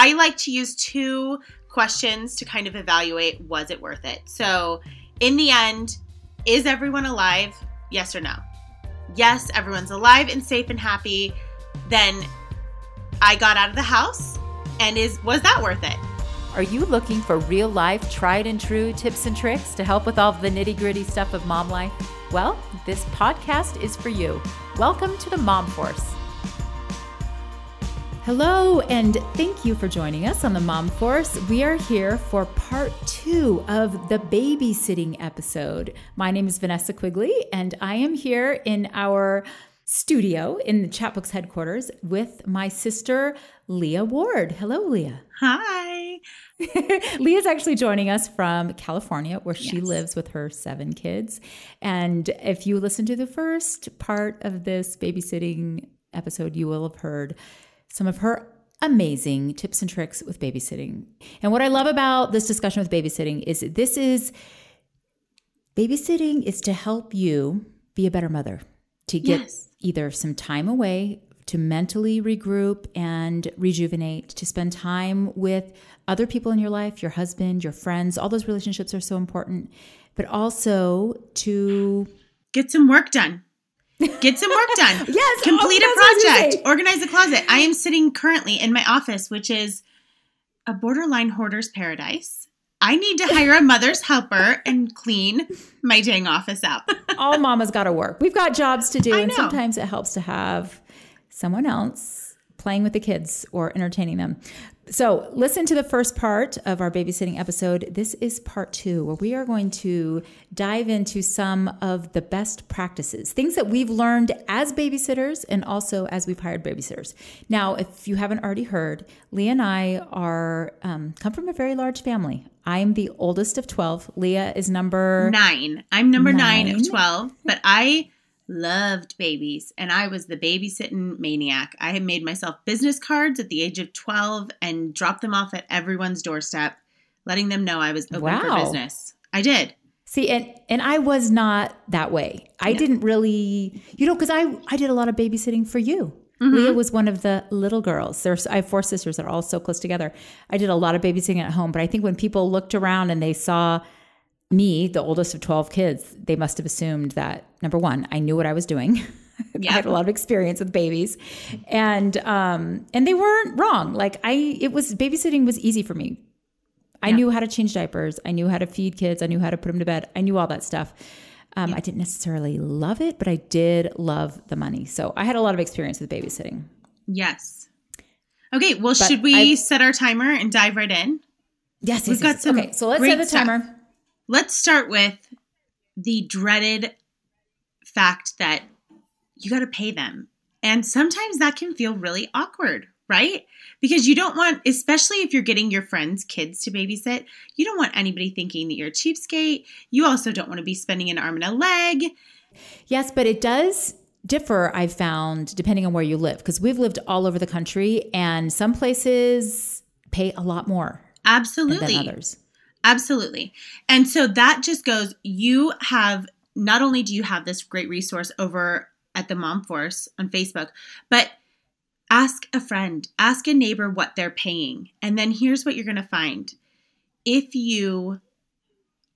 I like to use two questions to kind of evaluate was it worth it. So, in the end, is everyone alive? Yes or no? Yes, everyone's alive and safe and happy. Then I got out of the house and is was that worth it? Are you looking for real life, tried and true tips and tricks to help with all the nitty gritty stuff of mom life? Well, this podcast is for you. Welcome to the Mom Force. Hello, and thank you for joining us on the Mom Force. We are here for part two of the babysitting episode. My name is Vanessa Quigley, and I am here in our studio in the Chatbooks headquarters with my sister, Leah Ward. Hello, Leah. Hi. Leah's actually joining us from California, where she Yes. lives with her seven kids. And if you listen to the first part of this babysitting episode, you will have heard some of her amazing tips and tricks with babysitting. And what I love about this discussion with babysitting is this is babysitting is to help you be a better mother, to get Yes. either some time away to mentally regroup and rejuvenate, to spend time with other people in your life, your husband, your friends. All those relationships are so important, but also to Get some work done. Get some work done. Yes, Complete oh, a that's what I was gonna project. Organize a closet. I am sitting currently in my office, which is a borderline hoarder's paradise. I need to hire a mother's helper and clean my dang office out. all mama's got to work. We've got jobs to do, and sometimes it helps to have someone else playing with the kids or entertaining them. So, listen to the first part of our babysitting episode. This is part two, where we are going to dive into some of the best practices, things that we've learned as babysitters and also as we've hired babysitters. Now, if you haven't already heard, Leah and I are um, come from a very large family. I'm the oldest of 12. Leah is number Nine. I'm number nine, Nine. of 12, but I loved babies and I was the babysitting maniac. I had made myself business cards at the age of 12 and dropped them off at everyone's doorstep, letting them know I was open for business. I did. See, and and I was not that way. I No. didn't really, you know, because I I did a lot of babysitting for you. Mm-hmm. Leah was one of the little girls. There's I have four sisters that are all so close together. I did a lot of babysitting at home, but I think when people looked around and they saw me, the oldest of twelve kids, they must have assumed that number one, I knew what I was doing. Yeah. I had a lot of experience with babies, and um, and they weren't wrong. Like I, it was babysitting was easy for me. I Yeah. knew how to change diapers. I knew how to feed kids. I knew how to put them to bed. I knew all that stuff. Um, I didn't necessarily love it, but I did love the money. So I had a lot of experience with babysitting. Yes. Okay, well, But should we I- set our timer and dive right in? Yes, We've yes, got yes. some Okay, so let's set the stuff. Let's start with the dreaded fact that you got to pay them. And sometimes that can feel really awkward, right? Because you don't want, especially if you're getting your friends' kids to babysit, you don't want anybody thinking that you're a cheapskate. You also don't want to be spending an arm and a leg. Yes, but it does differ, I've found, depending on where you live, because we've lived all over the country and some places pay a lot more Absolutely. than others. Absolutely. And so that just goes, you have, not only do you have this great resource over at the Mom Force on Facebook, but ask a friend, ask a neighbor what they're paying. And then here's what you're going to find. If you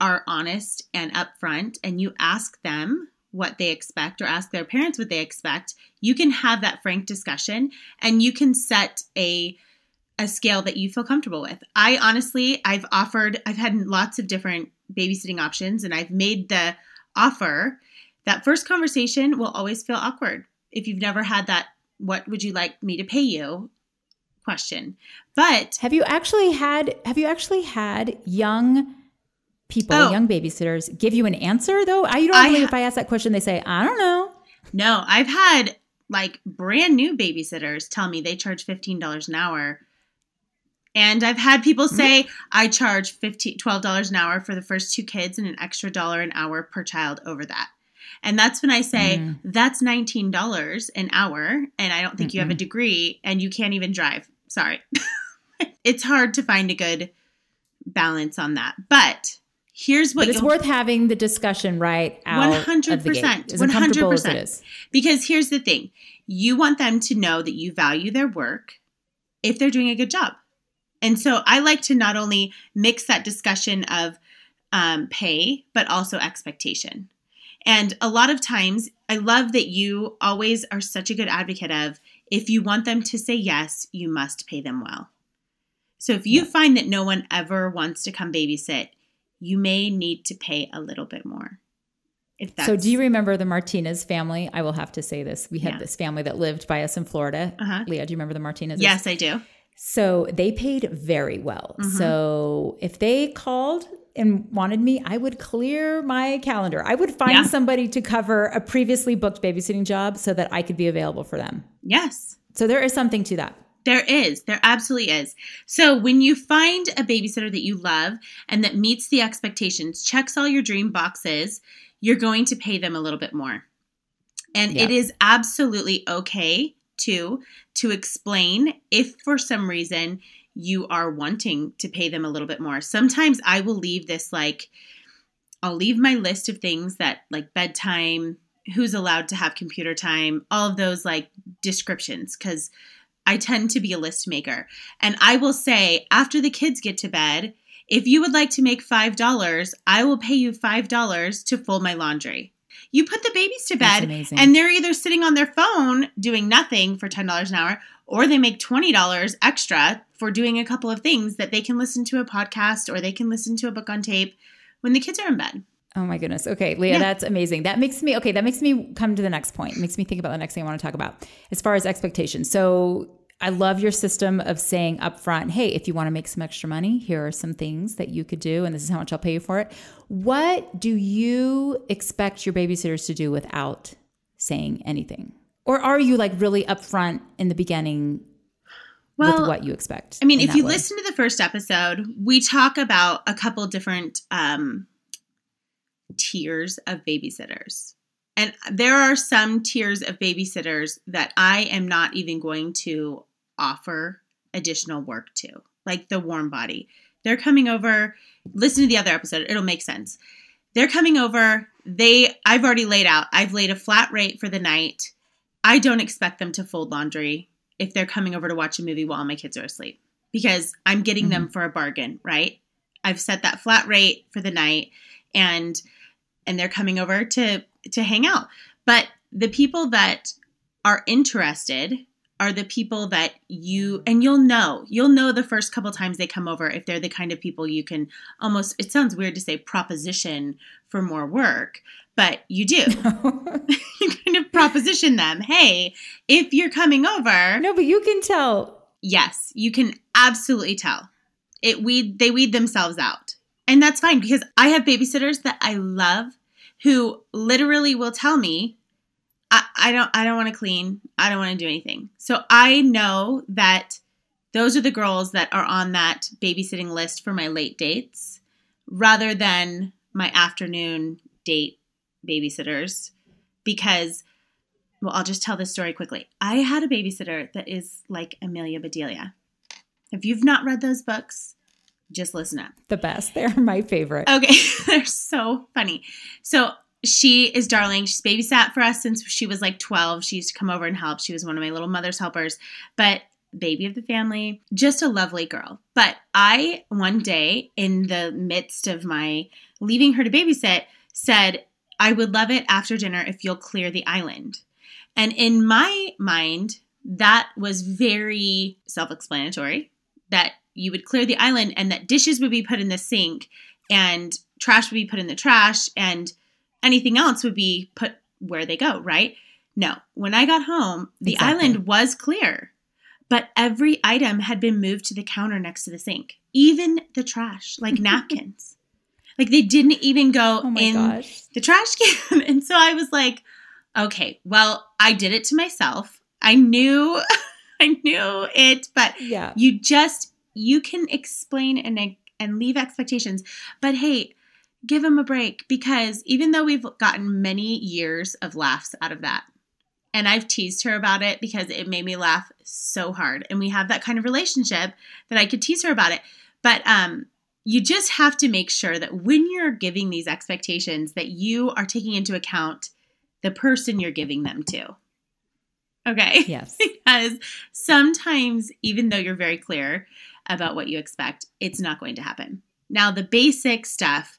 are honest and upfront and you ask them what they expect or ask their parents what they expect, you can have that frank discussion and you can set a a scale that you feel comfortable with. I honestly, I've offered, I've had lots of different babysitting options and I've made the offer. That first conversation will always feel awkward if you've never had that, what would you like me to pay you question. But Have you actually had have you actually had young people, Oh. young babysitters give you an answer though? I don't ha- if I ask that question they say, I don't know. no, I've had like brand new babysitters tell me they charge $15 an hour. And I've had people say I charge $15, $12 an hour for the first two kids and an extra dollar an hour per child over that. And that's when I say Mm. that's $19 an hour and I don't think you have a degree and you can't even drive. Sorry. it's hard to find a good balance on that. But here's what But it's worth having the discussion right out One hundred of the gate, percent. as One uncomfortable hundred as it percent. is. Because here's the thing: you want them to know that you value their work if they're doing a good job. And so I like to not only mix that discussion of um, pay, but also expectation. And a lot of times, I love that you always are such a good advocate of if you want them to say yes, you must pay them well. So if you find that no one ever wants to come babysit, you may need to pay a little bit more. If that's, so, do you remember the Martinez family? I will have to say this. We had yeah. this family that lived by us in Florida. Uh-huh. Leah, do you remember the Martinez? Yes, I do. So they paid very well. Mm-hmm. So if they called and wanted me, I would clear my calendar. I would find yeah. somebody to cover a previously booked babysitting job so that I could be available for them. Yes. So there is something to that. There is. There absolutely is. So when you find a babysitter that you love and that meets the expectations, checks all your dream boxes, you're going to pay them a little bit more. And yeah. it is absolutely okay to to explain if for some reason you are wanting to pay them a little bit more. Sometimes I will leave this like I'll leave my list of things that like bedtime, who's allowed to have computer time, all of those like descriptions cuz I tend to be a list maker. And I will say after the kids get to bed, if you would like to make $5, I will pay you $5 to fold my laundry. You put the babies to bed and they're either sitting on their phone doing nothing for $10 an hour or they make $20 extra for doing a couple of things that they can listen to a podcast or they can listen to a book on tape when the kids are in bed. Oh my goodness. Okay, Leah, yeah. that's amazing. That makes me okay, that makes me come to the next point. It makes me think about the next thing I want to talk about. As far as expectations. So I love your system of saying upfront, hey, if you want to make some extra money, here are some things that you could do, and this is how much I'll pay you for it. What do you expect your babysitters to do without saying anything? Or are you like really upfront in the beginning well, with what you expect? I mean, if you way? listen to the first episode, we talk about a couple different um, tiers of babysitters. And there are some tiers of babysitters that I am not even going to offer additional work to, like the warm body. They're coming over, listen to the other episode, it'll make sense. They're coming over, they I've already laid out. I've laid a flat rate for the night. I don't expect them to fold laundry if they're coming over to watch a movie while my kids are asleep because I'm getting mm-hmm. them for a bargain, right? I've set that flat rate for the night and and they're coming over to to hang out. But the people that are interested are the people that you and you'll know you'll know the first couple times they come over if they're the kind of people you can almost it sounds weird to say proposition for more work but you do. You kind of proposition them hey if you're coming over no but you can tell. Yes you can absolutely tell. It weed they weed themselves out. And that's fine because i have babysitters that i love who literally will tell me, I, I don't I don't want to clean. I don't want to do anything. So I know that those are the girls that are on that babysitting list for my late dates rather than my afternoon date babysitters because well I'll just tell this story quickly. I had a babysitter that is like Amelia Bedelia. If you've not read those books, just listen up. The best. They're my favorite. Okay. They're so funny. So she is darling. She's babysat for us since she was like 12. She used to come over and help. She was one of my little mother's helpers. But baby of the family, just a lovely girl. But I, one day in the midst of my leaving her to babysit, said, I would love it after dinner if you'll clear the island. And in my mind, that was very self explanatory that you would clear the island and that dishes would be put in the sink and trash would be put in the trash and anything else would be put where they go, right? No. When I got home, the exactly. island was clear, but every item had been moved to the counter next to the sink, even the trash, like napkins. Like they didn't even go oh in gosh. the trash can. And so I was like, okay, well, I did it to myself. I knew I knew it, but yeah. you just you can explain and and leave expectations. But hey, give them a break because even though we've gotten many years of laughs out of that, and I've teased her about it because it made me laugh so hard, and we have that kind of relationship that I could tease her about it. But um, you just have to make sure that when you're giving these expectations, that you are taking into account the person you're giving them to. Okay. Yes. because sometimes, even though you're very clear, about what you expect, it's not going to happen. Now, the basic stuff,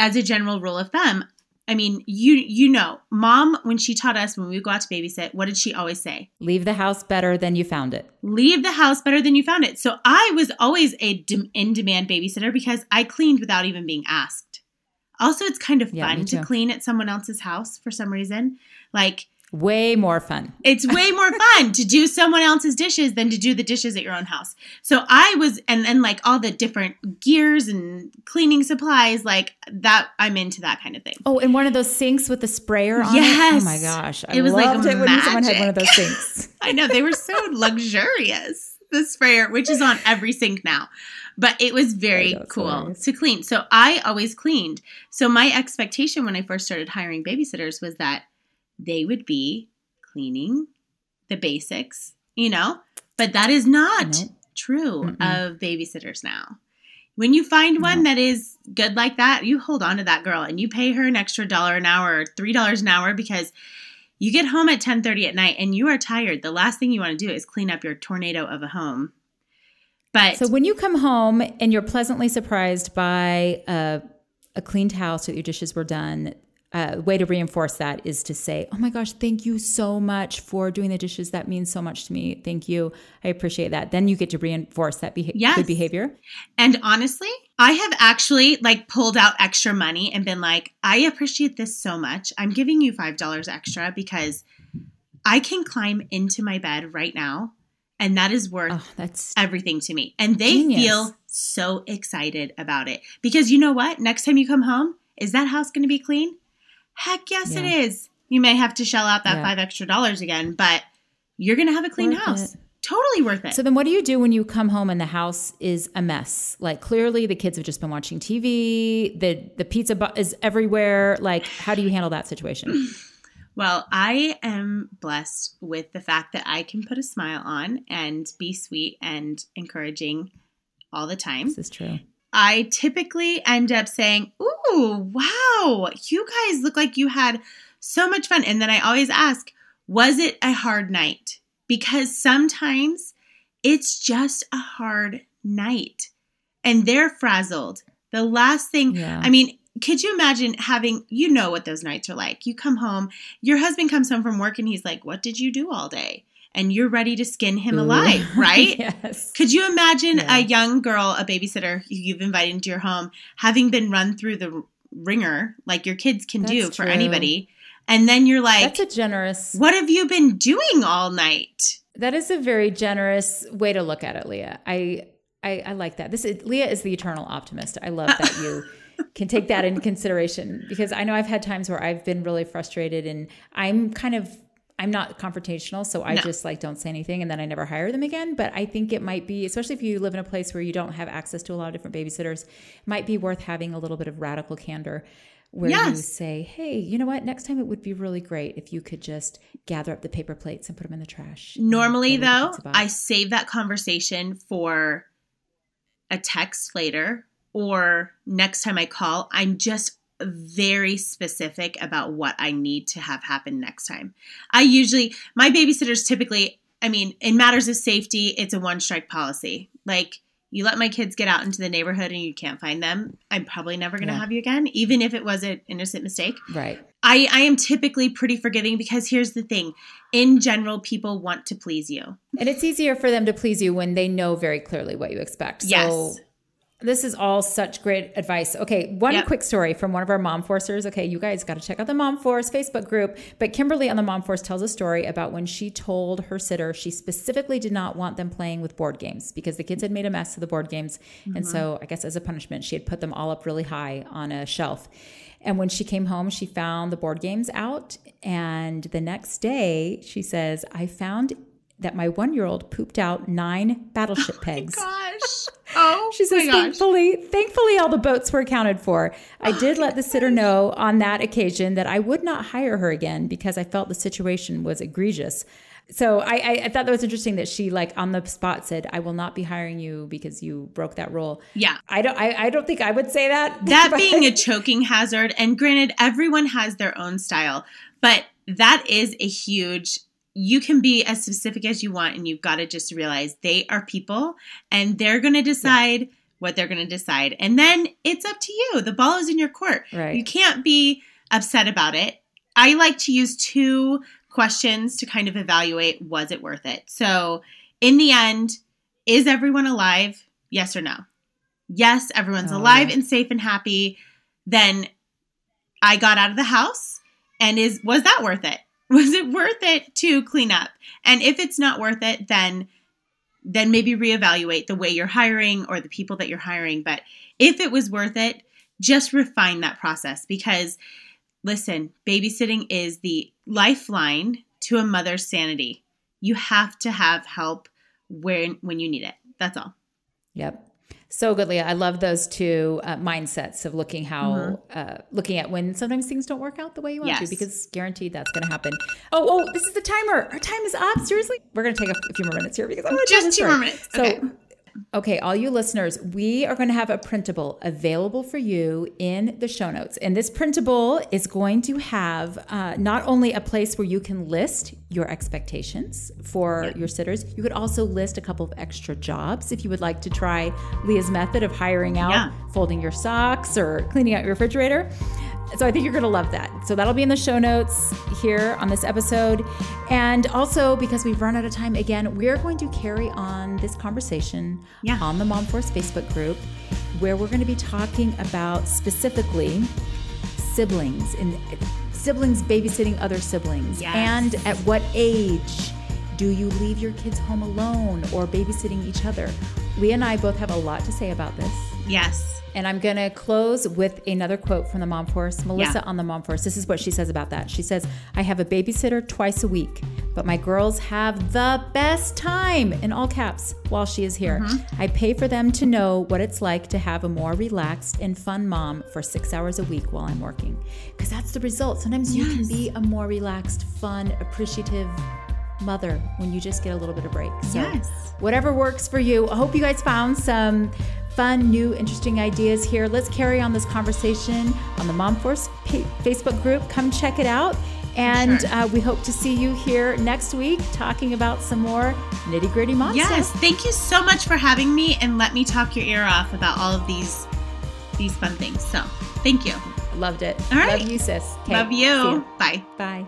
as a general rule of thumb, I mean, you you know, mom when she taught us when we would go out to babysit, what did she always say? Leave the house better than you found it. Leave the house better than you found it. So I was always a de- in-demand babysitter because I cleaned without even being asked. Also, it's kind of Yeah, fun to clean at someone else's house for some reason. Like Way more fun. it's way more fun to do someone else's dishes than to do the dishes at your own house. So I was, and then like all the different gears and cleaning supplies, like that. I'm into that kind of thing. Oh, and one of those sinks with the sprayer on it. Oh yes. Oh my gosh. I It was like loved it when someone had one of magic. those sinks. I know they were so luxurious. The sprayer, which is on every sink now, but it was very it's cool hilarious. to clean. So I always cleaned. So my expectation when I first started hiring babysitters was that they would be cleaning the basics, you know. But that is not Nope. true Mm-mm. of babysitters now. When you find one No. that is good like that, you hold on to that girl and you pay her an extra dollar an hour or three dollars an hour because you get home at 10:30 at night and you are tired. The last thing you want to do is clean up your tornado of a home. But So when you come home and you're pleasantly surprised by a, a cleaned house that your dishes were done, uh, a way to reinforce that is to say, "Oh my gosh, thank you so much for doing the dishes. That means so much to me. Thank you. I appreciate that." Then you get to reinforce that beha- Yes. good behavior. And honestly, I have actually like pulled out extra money and been like, I appreciate this so much. I'm giving you $5 extra because I can climb into my bed right now and that is worth Oh, that's everything to me. And they Genius. feel so excited about it because you know what? Next time you come home, is that house going to be clean? Heck yes, it Yeah. is. You may have to shell out that Yeah. five extra dollars again, but you're going to have a clean Worth house. it. Totally worth it. So then what do you do when you come home and the house is a mess? Like clearly the kids have just been watching TV, the the pizza bu- is everywhere. Like how do you handle that situation? Well, I am blessed with the fact that I can put a smile on and be sweet and encouraging all the time. this is true. I typically end up saying, Ooh, wow, you guys look like you had so much fun. And then I always ask, Was it a hard night? Because sometimes it's just a hard night and they're frazzled. The last thing, Yeah. I mean, could you imagine having, you know what those nights are like? You come home, your husband comes home from work and he's like, What did you do all day? And you're ready to skin him Ooh. alive, right? yes. Could you imagine Yeah. a young girl, a babysitter who you've invited into your home, having been run through the ringer like your kids can do for true. anybody? And then you're like, That's a generous what have you been doing all night? That is a very generous way to look at it, Leah. I I, I like that. This is, Leah is the eternal optimist. I love that you can take that into consideration because I know I've had times where I've been really frustrated and I'm kind of I'm not confrontational, so I No. just like don't say anything and then I never hire them again. But I think it might be, especially if you live in a place where you don't have access to a lot of different babysitters, might be worth having a little bit of radical candor where you say, hey, you know what? Next time it would be really great if you could just gather up the paper plates and put them in the trash. Normally, throw them in the though. I save that conversation for a text later or next time I call. I'm just very specific about what I need to have happen next time. I usually, my babysitters typically, I mean, in matters of safety, it's a one strike policy. Like, you let my kids get out into the neighborhood and you can't find them, I'm probably never going to Yeah. have you again, even if it was an innocent mistake. Right. I, I am typically pretty forgiving because here's the thing in general, people want to please you. And it's easier for them to please you when they know very clearly what you expect. So Yes. This is all such great advice. Okay, one Yep. quick story from one of our mom forcers. Okay, you guys got to check out the Mom Force Facebook group. But Kimberly on the Mom Force tells a story about when she told her sitter she specifically did not want them playing with board games because the kids had made a mess of the board games. And mm-hmm. so I guess as a punishment, she had put them all up really high on a shelf. And when she came home, she found the board games out. And the next day, she says, I found that my one year old pooped out nine battleship oh pegs. Oh, gosh. Oh, She says, thankfully, thankfully, all the boats were accounted for. I did let the sitter know on that occasion that I would not hire her again because I felt the situation was egregious. So I, I, I thought that was interesting that she, like on the spot, said, "I will not be hiring you because you broke that rule." Yeah. I don't. I, I don't think I would say that. That being a choking hazard, and granted, everyone has their own style, but that is a huge you can be as specific as you want and you've got to just realize they are people and they're going to decide what they're going to decide. And then it's up to you. The ball is in your court. Right. you can't be upset about it. I like to use two questions to kind of evaluate was it worth it? So in the end is everyone alive? Yes or no? Yes everyone's Oh, alive yeah. and safe and happy. Then i got out of the house and is was that worth it was it worth it to clean up? And if it's not worth it then then maybe reevaluate the way you're hiring or the people that you're hiring. But if it was worth it just refine that process because listen babysitting is the lifeline to a mother's sanity. You have to have help when when you need it. That's all. Yep. So good, Leah. I love those two uh, mindsets of looking how, uh, looking at when sometimes things don't work out the way you want to, because guaranteed that's going to happen. Oh, oh, this is the timer. Our time is up. Seriously, we're going to take a, a few more minutes here because I'm Just two more minutes. So, Okay. Okay, all you listeners, we are going to have a printable available for you in the show notes, and this printable is going to have uh, not only a place where you can list your expectations for your sitters, you could also list a couple of extra jobs if you would like to try Leah's method of hiring out, Yeah. folding your socks, or cleaning out your refrigerator. So I think you're going to love that. So that'll be in the show notes here on this episode. And also, because we've run out of time again, we're going to carry on this conversation Yeah. on the Mom Force Facebook group, where we're going to be talking about specifically siblings and siblings babysitting other siblings. Yes. And at what age do you leave your kids home alone or babysitting each other? Leah and I both have a lot to say about this. Yes And I'm going to close with another quote from the Mom Force. Melissa Yeah. on the Mom Force. This is what she says about that. She says, I have a babysitter twice a week, but my girls have the best time, in all caps, while she is here. Mm-hmm. I pay for them to know what it's like to have a more relaxed and fun mom for six hours a week while I'm working. Because that's the result. Sometimes you can be a more relaxed, fun, appreciative mother when you just get a little bit of break. So Yes. whatever works for you. I hope you guys found some fun, new, interesting ideas here. Let's carry on this conversation on the Mom Force Facebook group. Come check it out. And Sure. uh, we hope to see you here next week talking about some more nitty gritty mom Yes, stuff. thank you so much for having me and let me talk your ear off about all of these these fun things. So, thank you. Loved it. All right. Love you, sis. Okay, Love see you. Bye. Bye.